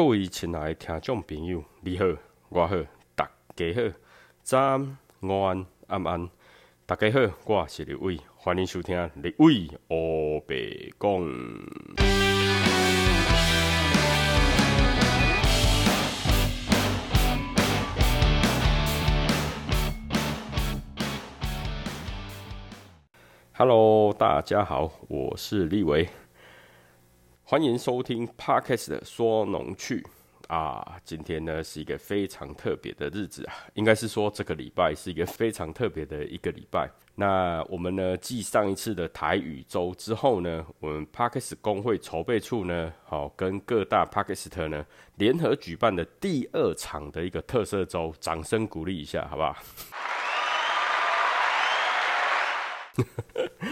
各位亲爱的听众朋友，你好，我好，大家好，早安、午安、晚安，大家好，我是李伟，欢迎收听李伟黑白讲。Hello，大家好，我是立维，欢迎收听 Podcast 的说农趣啊。今天呢是一个非常特别的日子啊，应该是说这个礼拜是一个非常特别的一个礼拜。那我们呢继上一次的台语周之后呢，我们 Podcast 工会筹备处呢，好跟各大 Podcast 呢联合举办的第二场的一个特色周，掌声鼓励一下，好不好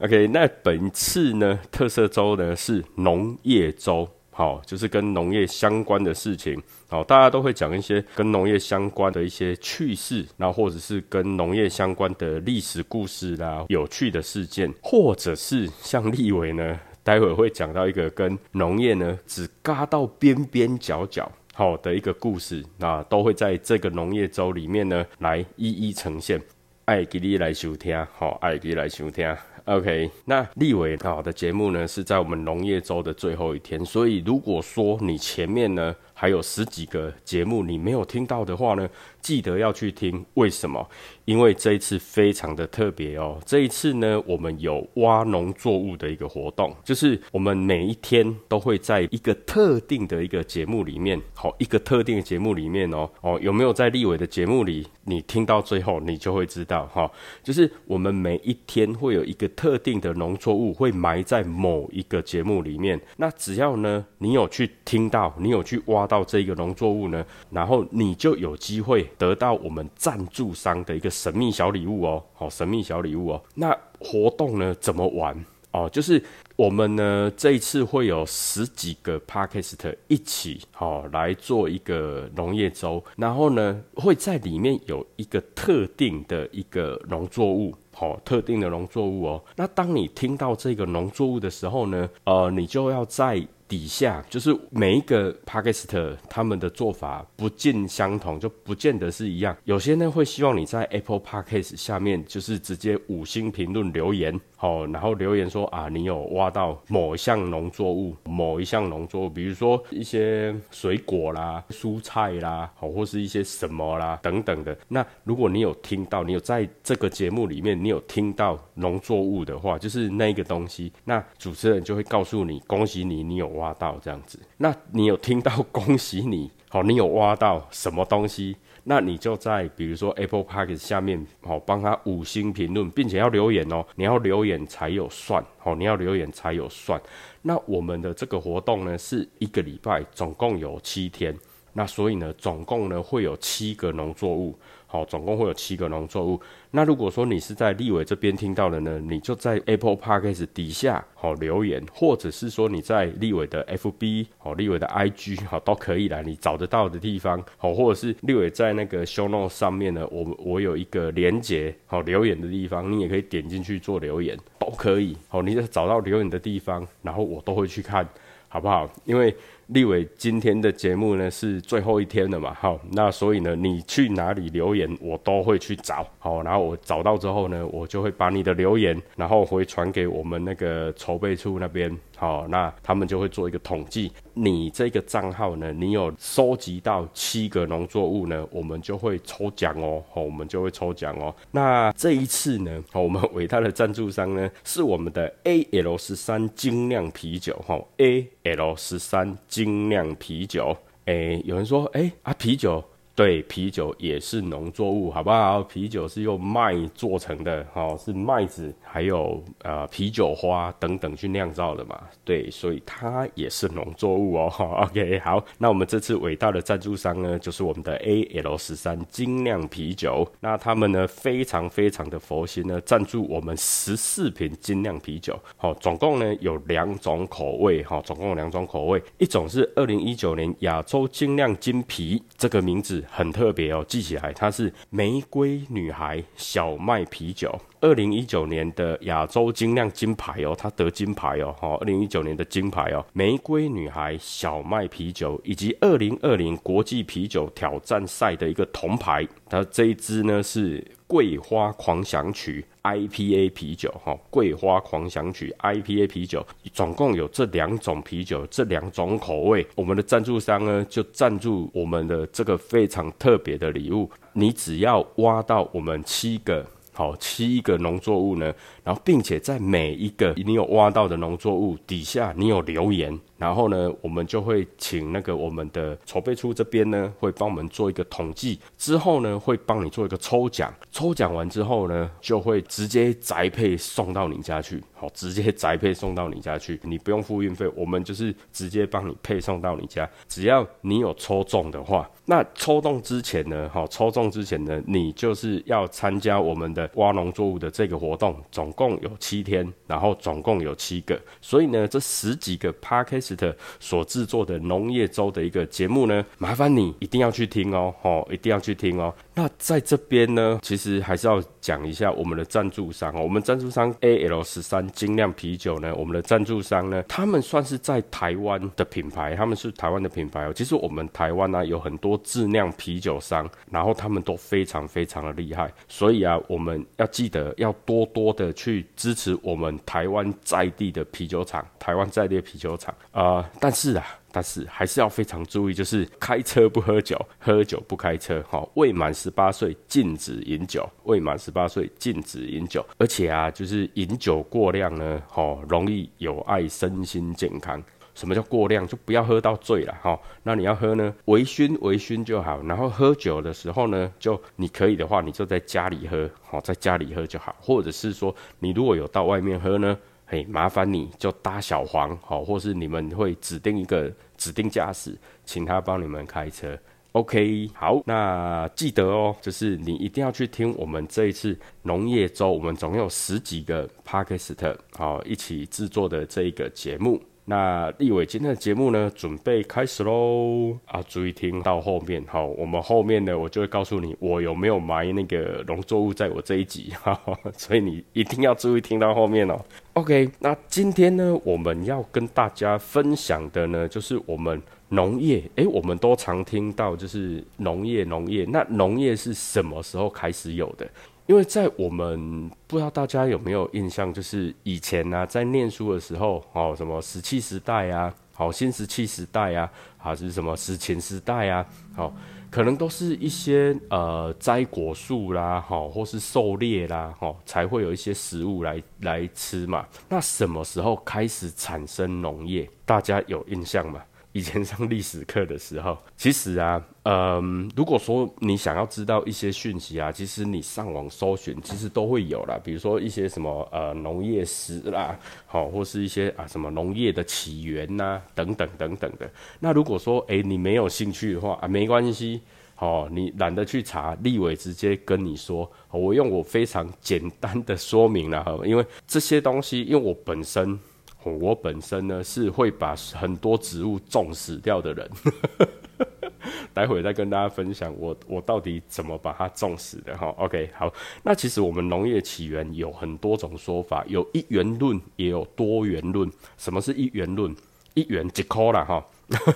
？OK，那本次呢，特色周呢是农业周，好，就是跟农业相关的事情，好，大家都会讲一些跟农业相关的一些趣事，然后或者是跟农业相关的历史故事啦、有趣的事件，或者是像立伟呢，待会会讲到一个跟农业呢只嘎到边边角角好的一个故事，那都会在这个农业周里面呢来一一呈现。爱给你来收听，好，爱给你来收听。OK，那立伟好的节目呢是在我们农业周的最后一天，所以如果说你前面呢还有十几个节目你没有听到的话呢，记得要去听。为什么？因为这一次非常的特别哦。这一次呢，我们有挖农作物的一个活动，就是我们每一天都会在一个特定的一个节目里面，好，一个特定的节目里面哦，哦，有没有在立伟的节目里？你听到最后，你就会知道哈，就是我们每一天会有一个特定的农作物会埋在某一个节目里面。那只要呢，你有去听到，你有去挖到这个农作物呢，然后你就有机会得到我们赞助商的一个神秘小礼物哦，好，神秘小礼物哦。那活动呢，怎么玩？哦，就是我们呢这一次会有十几个 p a r k e s t 一起哦来做一个农业周，然后呢会在里面有一个特定的一个农作物，好特定的农作物哦。那当你听到这个农作物的时候呢，呃，你就要在。底下就是每一个 p a k i s t 他们的做法不尽相同，就不见得是一样。有些呢会希望你在 Apple p a k a s t 下面就是直接五星评论留言，好，然后留言说啊，你有挖到某一项农作物，某一项农作物，比如说一些水果啦、蔬菜啦，好，或是一些什么啦等等的。那如果你有听到，你有在这个节目里面你有听到农作物的话，就是那个东西，那主持人就会告诉你，恭喜你，你有。挖到这样子，那你有听到恭喜你，好，你有挖到什么东西？那你就在比如说 Apple Park 下面，好，帮他五星评论，并且要留言哦，你要留言才有算，好，你要留言才有算。那我们的这个活动呢，是一个礼拜，总共有七天，那所以呢，总共呢会有七个农作物。好，总共会有七个农作物。那如果说你是在立伟这边听到的呢，你就在 Apple Podcast 底下好留言，或者是说你在立伟的 FB 好，立伟的 IG 好都可以啦，你找得到的地方好，或者是立伟在那个 Show Note 上面呢，我我有一个连接好留言的地方，你也可以点进去做留言，都可以。好，你找到留言的地方，然后我都会去看，好不好？因为立伟今天的节目呢是最后一天了嘛，好，那所以呢，你去哪里留言，我都会去找，好，然后我找到之后呢，我就会把你的留言，然后回传给我们那个筹备处那边，好，那他们就会做一个统计，你这个账号呢，你有收集到七个农作物呢，我们就会抽奖哦，好，我们就会抽奖哦。那这一次呢，好，我们 伟大的赞助商呢是我们的 A L 十三精酿啤酒，哈，A L 十三。精酿啤酒，诶，有人说，诶，啊，啤酒。对，啤酒也是农作物，好不好？啤酒是用麦做成的，哈，是麦子，还有呃啤酒花等等去酿造的嘛。对，所以它也是农作物哦。OK，好，那我们这次伟大的赞助商呢，就是我们的 AL 十三精酿啤酒。那他们呢，非常非常的佛心呢，赞助我们十四瓶精酿啤酒。好，总共呢有两种口味，哈，总共有两种口味，一种是二零一九年亚洲精酿金啤，这个名字。很特别哦，记起来，它是玫瑰女孩小麦啤酒。二零一九年的亚洲精酿金牌哦，他得金牌哦，哈，二零一九年的金牌哦，玫瑰女孩小麦啤酒以及二零二零国际啤酒挑战赛的一个铜牌，它这一支呢是桂花狂想曲 IPA 啤酒，哈，桂花狂想曲 IPA 啤酒，总共有这两种啤酒，这两种口味，我们的赞助商呢就赞助我们的这个非常特别的礼物，你只要挖到我们七个。好，七个农作物呢，然后并且在每一个你有挖到的农作物底下，你有留言。然后呢，我们就会请那个我们的筹备处这边呢，会帮我们做一个统计，之后呢，会帮你做一个抽奖。抽奖完之后呢，就会直接宅配送到你家去。好，直接宅配送到你家去，你不用付运费，我们就是直接帮你配送到你家。只要你有抽中的话，那抽中之前呢，好，抽中之前呢，你就是要参加我们的挖农作物的这个活动，总共有七天，然后总共有七个，所以呢，这十几个 p a r k a 所制作的农业周的一个节目呢，麻烦你一定要去听哦，吼，一定要去听哦。那在这边呢，其实还是要讲一下我们的赞助商哦，我们赞助商 A L 十三精酿啤酒呢，我们的赞助商呢，他们算是在台湾的品牌，他们是台湾的品牌。其实我们台湾呢有很多自酿啤酒商，然后他们都非常非常的厉害，所以啊，我们要记得要多多的去支持我们台湾在地的啤酒厂，台湾在地的啤酒厂。啊，但是啊，但是还是要非常注意，就是开车不喝酒，喝酒不开车。哈，未满十八岁禁止饮酒，未满十八岁禁止饮酒。而且啊，就是饮酒过量呢，哈，容易有碍身心健康。什么叫过量？就不要喝到醉了，哈。那你要喝呢，微醺微醺就好。然后喝酒的时候呢，就你可以的话，你就在家里喝，好，在家里喝就好。或者是说，你如果有到外面喝呢？嘿，麻烦你就搭小黄好，或是你们会指定一个指定驾驶，请他帮你们开车。OK，好，那记得哦，就是你一定要去听我们这一次农业周，我们总共有十几个 p a r k e s t 好一起制作的这一个节目。那立伟今天的节目呢，准备开始喽啊！注意听到后面，好，我们后面呢，我就会告诉你我有没有埋那个农作物在我这一集，哈，所以你一定要注意听到后面哦。OK，那今天呢，我们要跟大家分享的呢，就是我们农业，诶，我们都常听到就是农业，农业，那农业是什么时候开始有的？因为在我们不知道大家有没有印象，就是以前呢，在念书的时候，哦，什么石器时代啊，好新石器时代啊，还是什么史前时代啊，好，可能都是一些呃摘果树啦，好，或是狩猎啦，好，才会有一些食物来来吃嘛。那什么时候开始产生农业？大家有印象吗？以前上历史课的时候，其实啊，嗯，如果说你想要知道一些讯息啊，其实你上网搜寻，其实都会有啦。比如说一些什么呃农业史啦，好，或是一些啊什么农业的起源呐，等等等等的。那如果说诶你没有兴趣的话啊，没关系，好，你懒得去查，立伟直接跟你说，我用我非常简单的说明了哈，因为这些东西，因为我本身。我本身呢是会把很多植物种死掉的人，待会再跟大家分享我我到底怎么把它种死的哈。OK，好，那其实我们农业起源有很多种说法，有一元论，也有多元论。什么是一元论？一元即可了哈。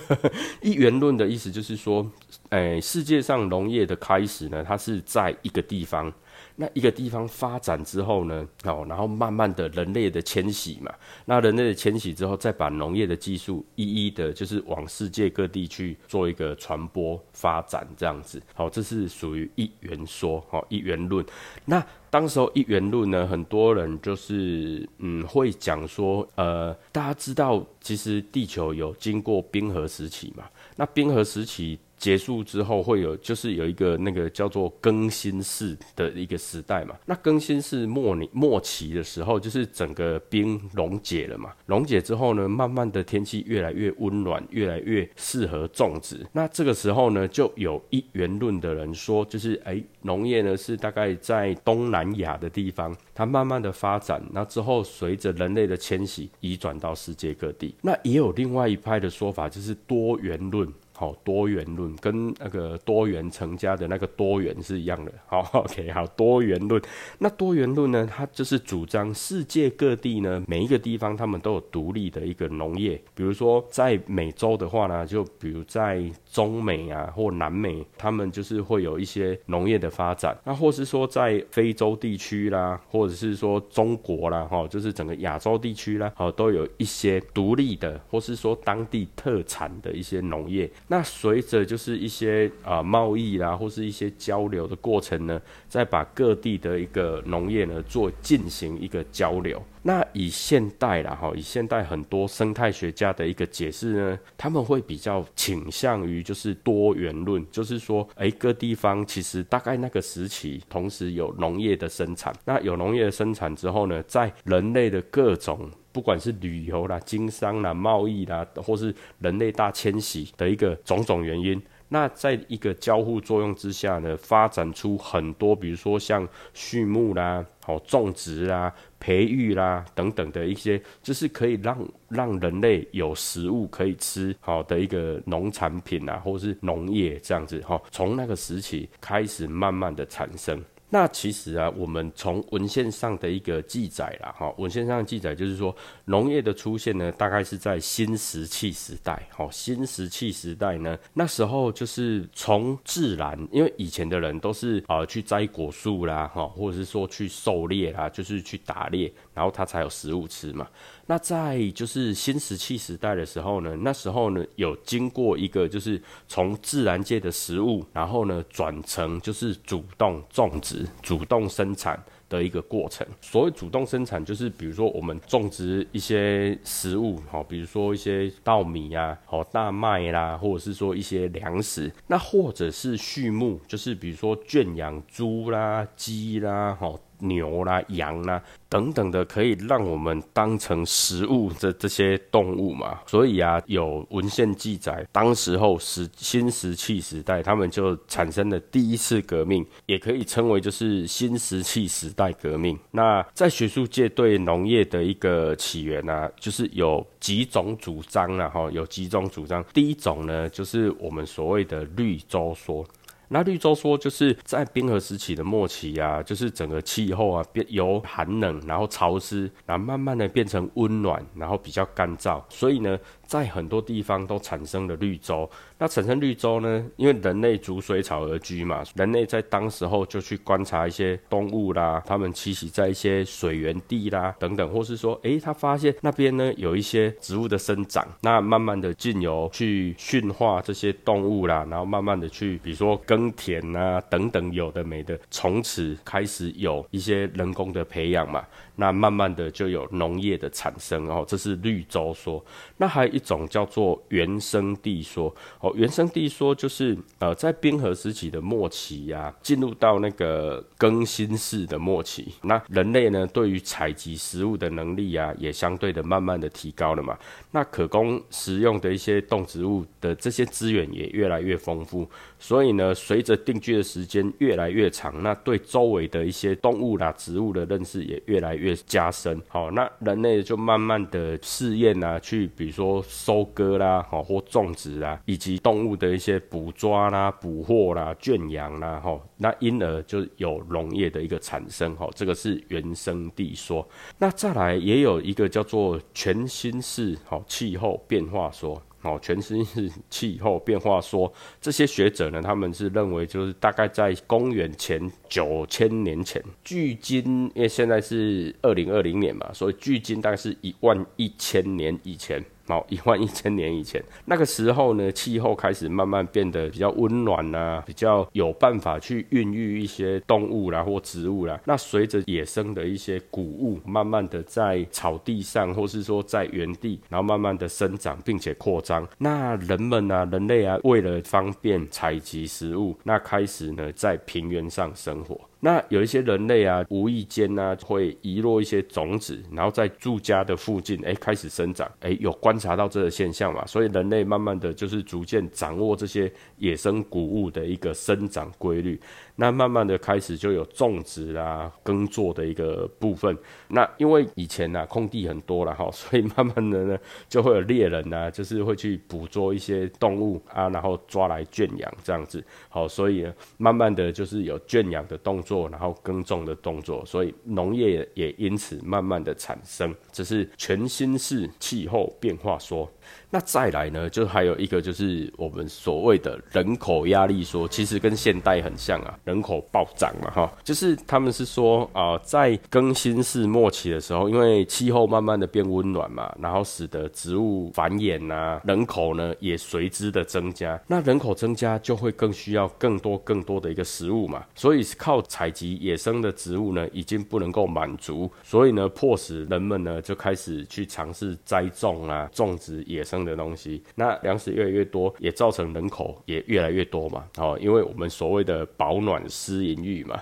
一元论的意思就是说，诶，世界上农业的开始呢，它是在一个地方。那一个地方发展之后呢，哦，然后慢慢的人类的迁徙嘛，那人类的迁徙之后，再把农业的技术一一的，就是往世界各地去做一个传播发展，这样子，好，这是属于一元说，好，一元论。那当时候一元论呢，很多人就是嗯会讲说，呃，大家知道其实地球有经过冰河时期嘛，那冰河时期。结束之后会有，就是有一个那个叫做更新世的一个时代嘛。那更新世末年末期的时候，就是整个冰溶解了嘛。溶解之后呢，慢慢的天气越来越温暖，越来越适合种植。那这个时候呢，就有一元论的人说，就是哎，农业呢是大概在东南亚的地方，它慢慢的发展，那之后随着人类的迁徙，移转到世界各地。那也有另外一派的说法，就是多元论。好，多元论跟那个多元成家的那个多元是一样的。好，OK，好，多元论。那多元论呢，它就是主张世界各地呢，每一个地方他们都有独立的一个农业。比如说在美洲的话呢，就比如在中美啊或南美，他们就是会有一些农业的发展。那或是说在非洲地区啦，或者是说中国啦，哈，就是整个亚洲地区啦，哦，都有一些独立的，或是说当地特产的一些农业。那随着就是一些啊贸易啦，或是一些交流的过程呢，再把各地的一个农业呢做进行一个交流。那以现代啦哈，以现代很多生态学家的一个解释呢，他们会比较倾向于就是多元论，就是说，哎，各地方其实大概那个时期同时有农业的生产，那有农业的生产之后呢，在人类的各种。不管是旅游啦、经商啦、贸易啦，或是人类大迁徙的一个种种原因，那在一个交互作用之下呢，发展出很多，比如说像畜牧啦、好种植啦、培育啦等等的一些，就是可以让让人类有食物可以吃好的一个农产品啊，或是农业这样子哈，从那个时期开始慢慢的产生。那其实啊，我们从文献上的一个记载啦，哈，文献上的记载就是说，农业的出现呢，大概是在新石器时代，哈，新石器时代呢，那时候就是从自然，因为以前的人都是啊去摘果树啦，哈，或者是说去狩猎啦，就是去打猎，然后他才有食物吃嘛。那在就是新石器时代的时候呢，那时候呢有经过一个就是从自然界的食物，然后呢转成就是主动种植、主动生产的一个过程。所谓主动生产，就是比如说我们种植一些食物，好，比如说一些稻米呀、好大麦啦，或者是说一些粮食，那或者是畜牧，就是比如说圈养猪啦、鸡啦，好。牛啦、羊啦等等的，可以让我们当成食物的这些动物嘛。所以啊，有文献记载，当时候石新石器时代，他们就产生了第一次革命，也可以称为就是新石器时代革命。那在学术界对农业的一个起源呢，就是有几种主张了哈，有几种主张。第一种呢，就是我们所谓的绿洲说。那绿洲说，就是在冰河时期的末期啊，就是整个气候啊变由寒冷，然后潮湿，然后慢慢的变成温暖，然后比较干燥，所以呢。在很多地方都产生了绿洲，那产生绿洲呢？因为人类逐水草而居嘛，人类在当时候就去观察一些动物啦，他们栖息在一些水源地啦等等，或是说，诶，他发现那边呢有一些植物的生长，那慢慢的进由去驯化这些动物啦，然后慢慢的去，比如说耕田啊等等，有的没的，从此开始有一些人工的培养嘛。那慢慢的就有农业的产生哦，这是绿洲说。那还有一种叫做原生地说哦，原生地说就是呃，在冰河时期的末期呀，进入到那个更新世的末期，那人类呢对于采集食物的能力啊，也相对的慢慢的提高了嘛。那可供食用的一些动植物的这些资源也越来越丰富，所以呢，随着定居的时间越来越长，那对周围的一些动物啦、植物的认识也越来越。越加深，好，那人类就慢慢的试验啊，去比如说收割啦，好或种植啊，以及动物的一些捕抓啦、捕获啦、圈养啦，哈，那因而就有农业的一个产生，哈，这个是原生地说。那再来也有一个叫做全新式好气候变化说。哦，全新是气候变化说，这些学者呢，他们是认为就是大概在公元前九千年前，距今因为现在是二零二零年嘛，所以距今大概是一万一千年以前。好，一万一千年以前，那个时候呢，气候开始慢慢变得比较温暖呐，比较有办法去孕育一些动物啦或植物啦。那随着野生的一些谷物，慢慢的在草地上，或是说在原地，然后慢慢的生长并且扩张。那人们啊，人类啊，为了方便采集食物，那开始呢在平原上生活。那有一些人类啊，无意间呢会遗落一些种子，然后在住家的附近，哎，开始生长，哎，有观察到这个现象嘛？所以人类慢慢的就是逐渐掌握这些野生谷物的一个生长规律。那慢慢的开始就有种植啊、耕作的一个部分。那因为以前呢空地很多了哈，所以慢慢的呢就会有猎人啊，就是会去捕捉一些动物啊，然后抓来圈养这样子。好，所以慢慢的就是有圈养的动作，然后耕种的动作，所以农业也因此慢慢的产生。这是全新式气候变化说。那再来呢，就还有一个就是我们所谓的人口压力说，其实跟现代很像啊，人口暴涨嘛，哈，就是他们是说啊，在更新世末期的时候，因为气候慢慢的变温暖嘛，然后使得植物繁衍呐，人口呢也随之的增加，那人口增加就会更需要更多更多的一个食物嘛，所以靠采集野生的植物呢，已经不能够满足，所以呢，迫使人们呢就开始去尝试栽种啊，种植野生。的东西，那粮食越来越多，也造成人口也越来越多嘛。哦，因为我们所谓的保暖思淫欲嘛。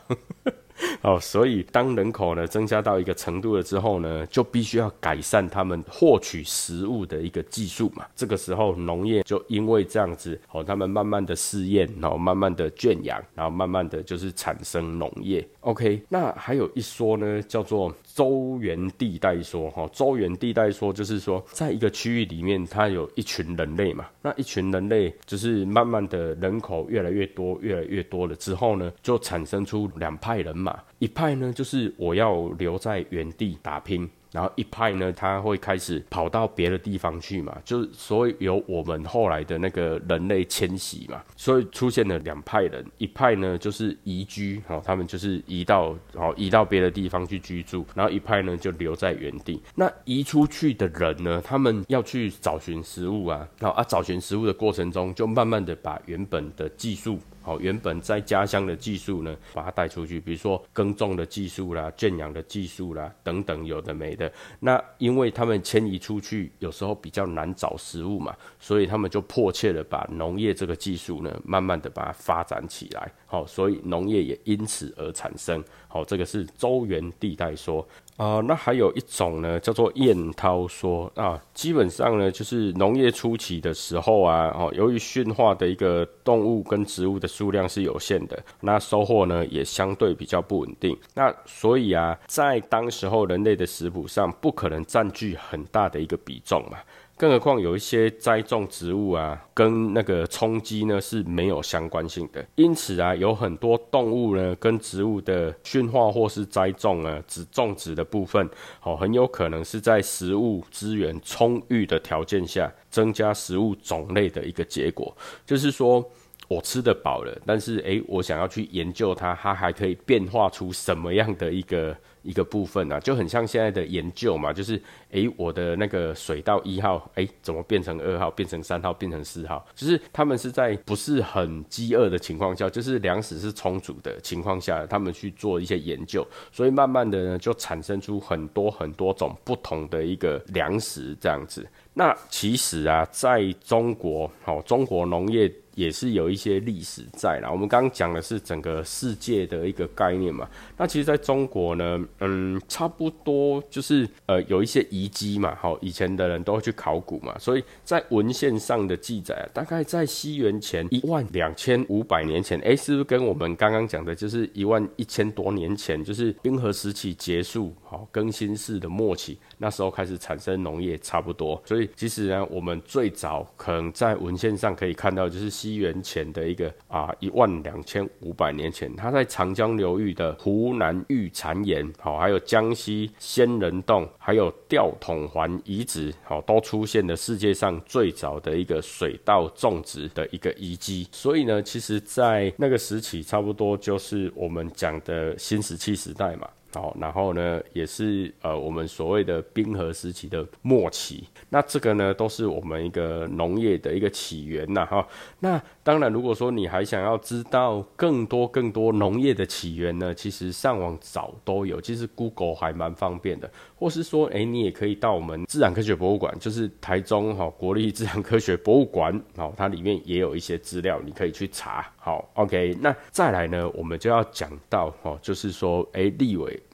哦，所以当人口呢增加到一个程度了之后呢，就必须要改善他们获取食物的一个技术嘛。这个时候农业就因为这样子，哦，他们慢慢的试验，然后慢慢的圈养，然后慢慢的就是产生农业。OK，那还有一说呢，叫做。周原地带说，哈，周原地带说就是说，在一个区域里面，它有一群人类嘛，那一群人类就是慢慢的人口越来越多，越来越多了之后呢，就产生出两派人马，一派呢就是我要留在原地打拼。然后一派呢，他会开始跑到别的地方去嘛，就是所以有我们后来的那个人类迁徙嘛，所以出现了两派人，一派呢就是移居，哦，他们就是移到，哦，移到别的地方去居住，然后一派呢就留在原地。那移出去的人呢，他们要去找寻食物啊，然后啊找寻食物的过程中，就慢慢的把原本的技术。好，原本在家乡的技术呢，把它带出去，比如说耕种的技术啦、圈养的技术啦等等，有的没的。那因为他们迁移出去，有时候比较难找食物嘛，所以他们就迫切的把农业这个技术呢，慢慢的把它发展起来。好，所以农业也因此而产生。好，这个是周原地带说。啊，那还有一种呢，叫做燕涛说啊，基本上呢，就是农业初期的时候啊，哦，由于驯化的一个动物跟植物的数量是有限的，那收获呢也相对比较不稳定，那所以啊，在当时候人类的食谱上不可能占据很大的一个比重嘛。更何况有一些栽种植物啊，跟那个冲击呢是没有相关性的。因此啊，有很多动物呢，跟植物的驯化或是栽种啊，只种植的部分，哦，很有可能是在食物资源充裕的条件下，增加食物种类的一个结果。就是说我吃得饱了，但是诶，我想要去研究它，它还可以变化出什么样的一个。一个部分啊，就很像现在的研究嘛，就是诶，我的那个水稻一号，诶，怎么变成二号，变成三号，变成四号？就是他们是在不是很饥饿的情况下，就是粮食是充足的情况下，他们去做一些研究，所以慢慢的呢，就产生出很多很多种不同的一个粮食这样子。那其实啊，在中国，好，中国农业。也是有一些历史在啦。我们刚刚讲的是整个世界的一个概念嘛。那其实在中国呢，嗯，差不多就是呃有一些遗迹嘛，好，以前的人都会去考古嘛，所以在文献上的记载啊，大概在西元前一万两千五百年前，哎，是不是跟我们刚刚讲的，就是一万一千多年前，就是冰河时期结束，好，更新世的末期，那时候开始产生农业差不多。所以其实呢，我们最早可能在文献上可以看到，就是。西元前的一个啊一万两千五百年前，它在长江流域的湖南玉蟾岩，好，还有江西仙人洞，还有吊桶环遗址，好，都出现了世界上最早的一个水稻种植的一个遗迹。所以呢，其实，在那个时期，差不多就是我们讲的新石器时代嘛。好，然后呢，也是呃我们所谓的冰河时期的末期。那这个呢，都是我们一个农业的一个起源呐，哈。那当然，如果说你还想要知道更多更多农业的起源呢，其实上网找都有，其实 Google 还蛮方便的。或是说，哎，你也可以到我们自然科学博物馆，就是台中哈国立自然科学博物馆，好，它里面也有一些资料，你可以去查。好，OK，那再来呢，我们就要讲到哈，就是说，哎，立委。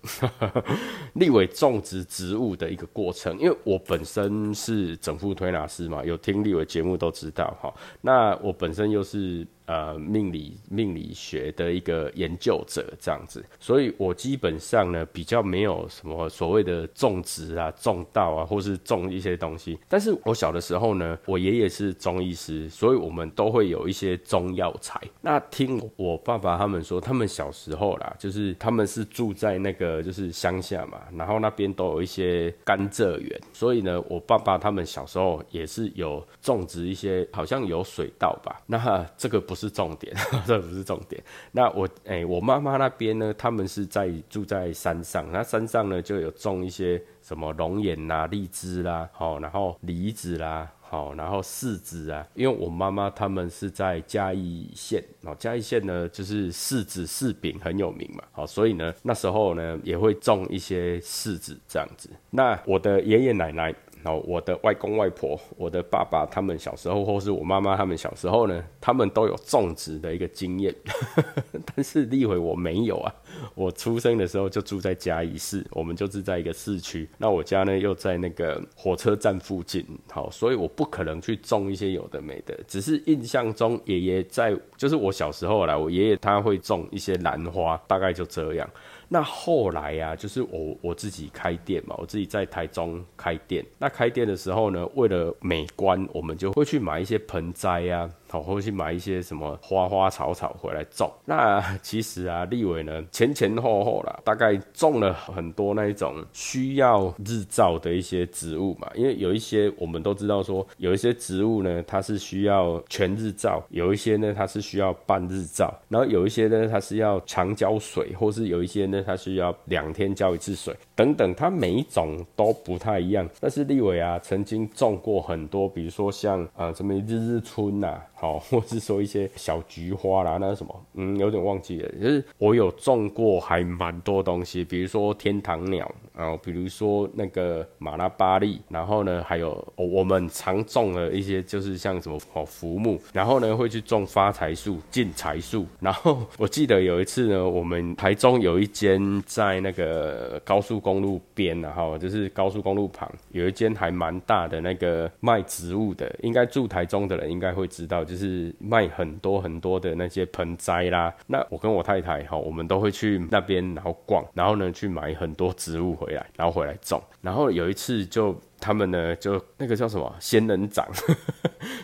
立委种植植物的一个过程，因为我本身是整副推拿师嘛，有听立委节目都知道哈。那我本身又是。呃，命理命理学的一个研究者这样子，所以我基本上呢比较没有什么所谓的种植啊、种稻啊，或是种一些东西。但是我小的时候呢，我爷爷是中医师，所以我们都会有一些中药材。那听我爸爸他们说，他们小时候啦，就是他们是住在那个就是乡下嘛，然后那边都有一些甘蔗园，所以呢，我爸爸他们小时候也是有种植一些，好像有水稻吧。那这个不。是重点，这不是重点。那我哎，我妈妈那边呢，他们是在住在山上，那山上呢就有种一些什么龙眼啦、荔枝啦，好，然后梨子啦，好，然后柿子啊。因为我妈妈他们是在嘉义县，哦，嘉义县呢就是柿子柿饼很有名嘛，好，所以呢那时候呢也会种一些柿子这样子。那我的爷爷奶奶。然后我的外公外婆、我的爸爸他们小时候，或是我妈妈他们小时候呢，他们都有种植的一个经验，但是立回我没有啊。我出生的时候就住在嘉义市，我们就是在一个市区。那我家呢又在那个火车站附近，好，所以我不可能去种一些有的没的。只是印象中爷爷在，就是我小时候来，我爷爷他会种一些兰花，大概就这样。那后来呀，就是我我自己开店嘛，我自己在台中开店。那开店的时候呢，为了美观，我们就会去买一些盆栽呀。好，或去买一些什么花花草草回来种。那其实啊，立伟呢前前后后啦，大概种了很多那一种需要日照的一些植物嘛。因为有一些我们都知道说，有一些植物呢，它是需要全日照；有一些呢，它是需要半日照；然后有一些呢，它是要常浇水，或是有一些呢，它需要两天浇一次水等等。它每一种都不太一样。但是立伟啊，曾经种过很多，比如说像啊什么日日春呐。好，或是说一些小菊花啦，那什么，嗯，有点忘记了。就是我有种过还蛮多东西，比如说天堂鸟，然后比如说那个马拉巴利，然后呢，还有我们常种的一些，就是像什么哦浮木，然后呢会去种发财树、进财树。然后我记得有一次呢，我们台中有一间在那个高速公路边，然后就是高速公路旁有一间还蛮大的那个卖植物的，应该住台中的人应该会知道。就是卖很多很多的那些盆栽啦，那我跟我太太哈，我们都会去那边然后逛，然后呢去买很多植物回来，然后回来种。然后有一次就他们呢就那个叫什么仙人掌，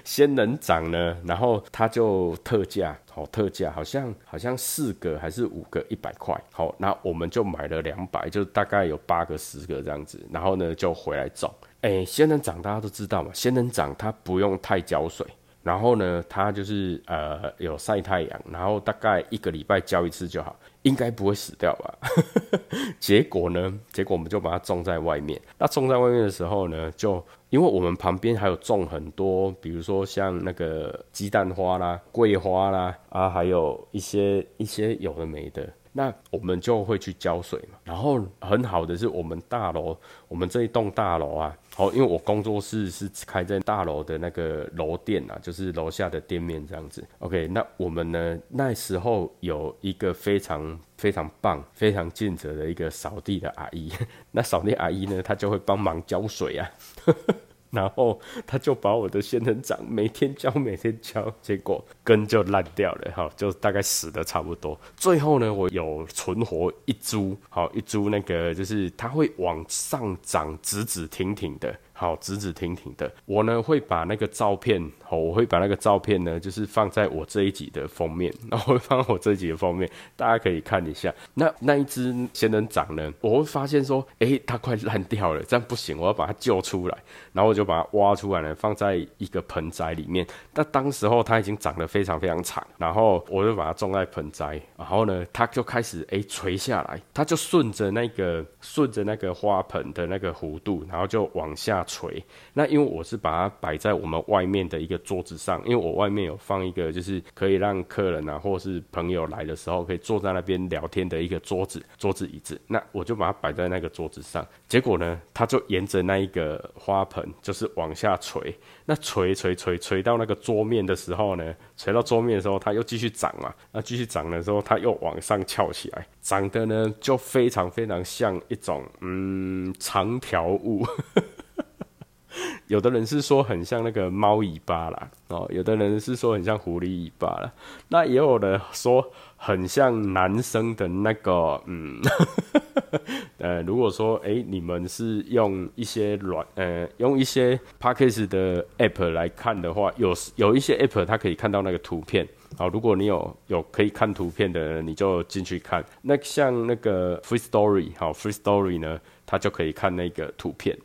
仙人掌呢，然后他就特价，好特价，好像好像四个还是五个一百块，好，那我们就买了两百，就大概有八个十个这样子，然后呢就回来种。哎，仙人掌大家都知道嘛，仙人掌它不用太浇水。然后呢，它就是呃有晒太阳，然后大概一个礼拜浇一次就好，应该不会死掉吧？结果呢，结果我们就把它种在外面。那种在外面的时候呢，就因为我们旁边还有种很多，比如说像那个鸡蛋花啦、桂花啦啊，还有一些一些有的没的。那我们就会去浇水嘛，然后很好的是我们大楼，我们这一栋大楼啊，好，因为我工作室是开在大楼的那个楼店啊，就是楼下的店面这样子。OK，那我们呢那时候有一个非常非常棒、非常尽责的一个扫地的阿姨，那扫地阿姨呢，她就会帮忙浇水啊。然后他就把我的仙人掌每天浇，每天浇，结果根就烂掉了，哈，就大概死的差不多。最后呢，我有存活一株，好一株那个就是它会往上长，直直挺挺的。好直直挺挺的。我呢会把那个照片，好，我会把那个照片呢，就是放在我这一集的封面，然后会放我这一集的封面，大家可以看一下。那那一只仙人掌呢，我会发现说，诶，它快烂掉了，这样不行，我要把它救出来，然后我就把它挖出来了，放在一个盆栽里面。那当时候它已经长得非常非常长，然后我就把它种在盆栽，然后呢，它就开始诶垂下来，它就顺着那个顺着那个花盆的那个弧度，然后就往下垂。那因为我是把它摆在我们外面的一个桌子上，因为我外面有放一个就是可以让客人啊或是朋友来的时候可以坐在那边聊天的一个桌子、桌子椅子，那我就把它摆在那个桌子上。结果呢，它就沿着那一个花盆就是往下垂，那垂垂垂垂到那个桌面的时候呢，垂到桌面的时候，它又继续长嘛，那继续长的时候，它又往上翘起来，长得呢就非常非常像一种嗯长条物。有的人是说很像那个猫尾巴啦，哦，有的人是说很像狐狸尾巴啦，那也有的说很像男生的那个，嗯，呃，如果说哎，你们是用一些软，呃，用一些 p a c k a g e 的 app 来看的话，有有一些 app 它可以看到那个图片，好，如果你有有可以看图片的，你就进去看。那像那个 Free Story，好，Free Story 呢？它就可以看那个图片，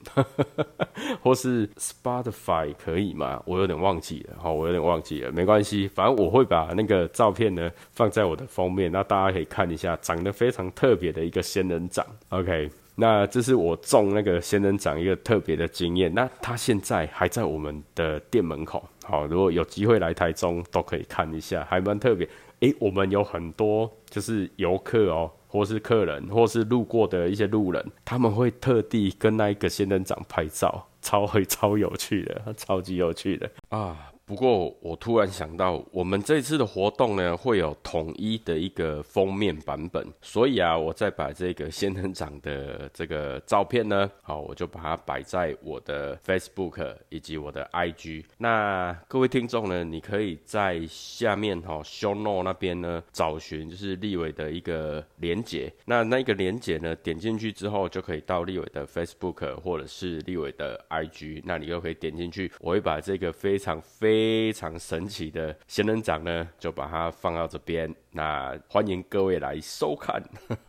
或是 Spotify 可以吗？我有点忘记了，好，我有点忘记了，没关系，反正我会把那个照片呢放在我的封面，那大家可以看一下，长得非常特别的一个仙人掌。OK，那这是我种那个仙人掌一个特别的经验。那它现在还在我们的店门口，好，如果有机会来台中都可以看一下，还蛮特别。诶，我们有很多就是游客哦。或是客人，或是路过的一些路人，他们会特地跟那一个仙人掌拍照，超会超有趣的，超级有趣的啊。不过我突然想到，我们这次的活动呢会有统一的一个封面版本，所以啊，我再把这个仙人掌的这个照片呢，好，我就把它摆在我的 Facebook 以及我的 IG。那各位听众呢，你可以在下面哈 Show No 那边呢找寻就是立伟的一个连接。那那个连接呢，点进去之后就可以到立伟的 Facebook 或者是立伟的 IG。那你又可以点进去，我会把这个非常非非常神奇的仙人掌呢，就把它放到这边。那欢迎各位来收看。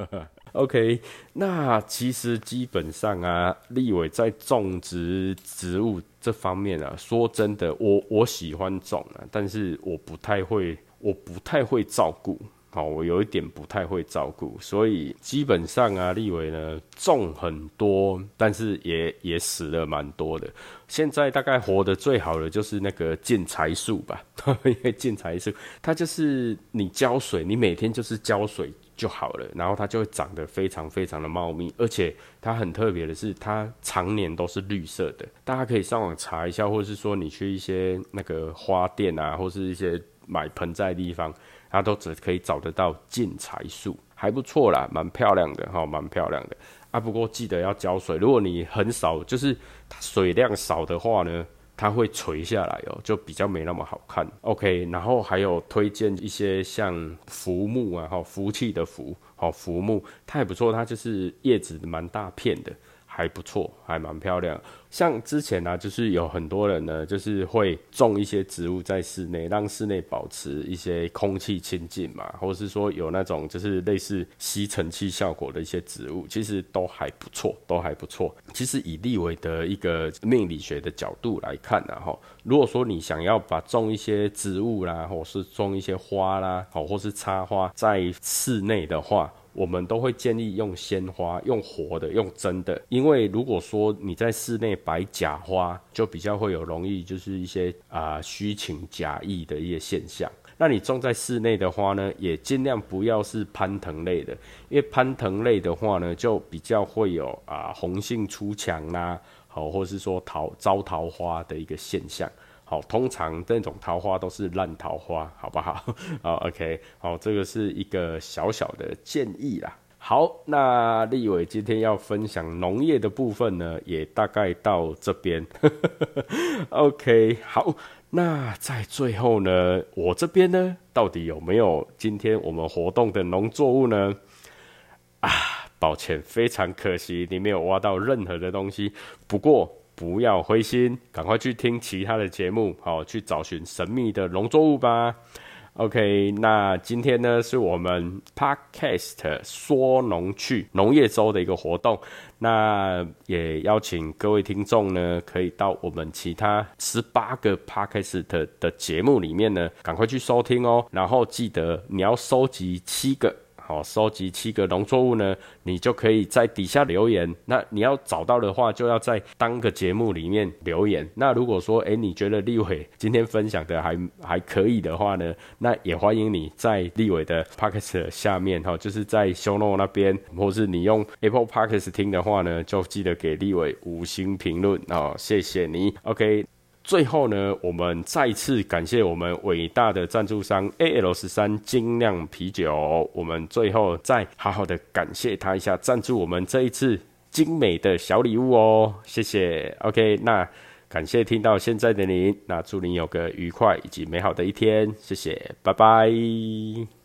OK，那其实基本上啊，立伟在种植植物这方面啊，说真的，我我喜欢种啊，但是我不太会，我不太会照顾。好，我有一点不太会照顾，所以基本上啊，立伟呢种很多，但是也也死了蛮多的。现在大概活得最好的就是那个建材树吧，因为建材树它就是你浇水，你每天就是浇水就好了，然后它就会长得非常非常的茂密，而且它很特别的是，它常年都是绿色的。大家可以上网查一下，或者是说你去一些那个花店啊，或是一些买盆栽的地方。它都只可以找得到建材树，还不错啦，蛮漂亮的哈，蛮漂亮的啊。不过记得要浇水，如果你很少，就是水量少的话呢，它会垂下来哦，就比较没那么好看。OK，然后还有推荐一些像浮木啊，哈，福气的福，好浮木，它也不错，它就是叶子蛮大片的。还不错，还蛮漂亮。像之前呢，就是有很多人呢，就是会种一些植物在室内，让室内保持一些空气清净嘛，或者是说有那种就是类似吸尘器效果的一些植物，其实都还不错，都还不错。其实以立伟的一个命理学的角度来看呢，哈，如果说你想要把种一些植物啦，或是种一些花啦，好，或是插花在室内的话。我们都会建议用鲜花，用活的，用真的，因为如果说你在室内摆假花，就比较会有容易就是一些啊虚情假意的一些现象。那你种在室内的花呢，也尽量不要是攀藤类的，因为攀藤类的话呢，就比较会有啊红杏出墙啦，好，或是说桃招桃花的一个现象。好，通常这种桃花都是烂桃花，好不好？好，OK，好，这个是一个小小的建议啦。好，那立伟今天要分享农业的部分呢，也大概到这边。OK，好，那在最后呢，我这边呢，到底有没有今天我们活动的农作物呢？啊，抱歉，非常可惜，你没有挖到任何的东西。不过。不要灰心，赶快去听其他的节目，好去找寻神秘的农作物吧。OK，那今天呢是我们 Podcast 说农趣农业周的一个活动，那也邀请各位听众呢，可以到我们其他十八个 Podcast 的节目里面呢，赶快去收听哦。然后记得你要收集七个。好，收集七个农作物呢，你就可以在底下留言。那你要找到的话，就要在当个节目里面留言。那如果说，哎，你觉得立伟今天分享的还还可以的话呢，那也欢迎你在立伟的 podcast 下面哈，就是在 show No 那边，或是你用 Apple Podcast 听的话呢，就记得给立伟五星评论哦，谢谢你。OK。最后呢，我们再次感谢我们伟大的赞助商 A L 十三精酿啤酒。我们最后再好好的感谢他一下，赞助我们这一次精美的小礼物哦，谢谢。OK，那感谢听到现在的您，那祝您有个愉快以及美好的一天，谢谢，拜拜。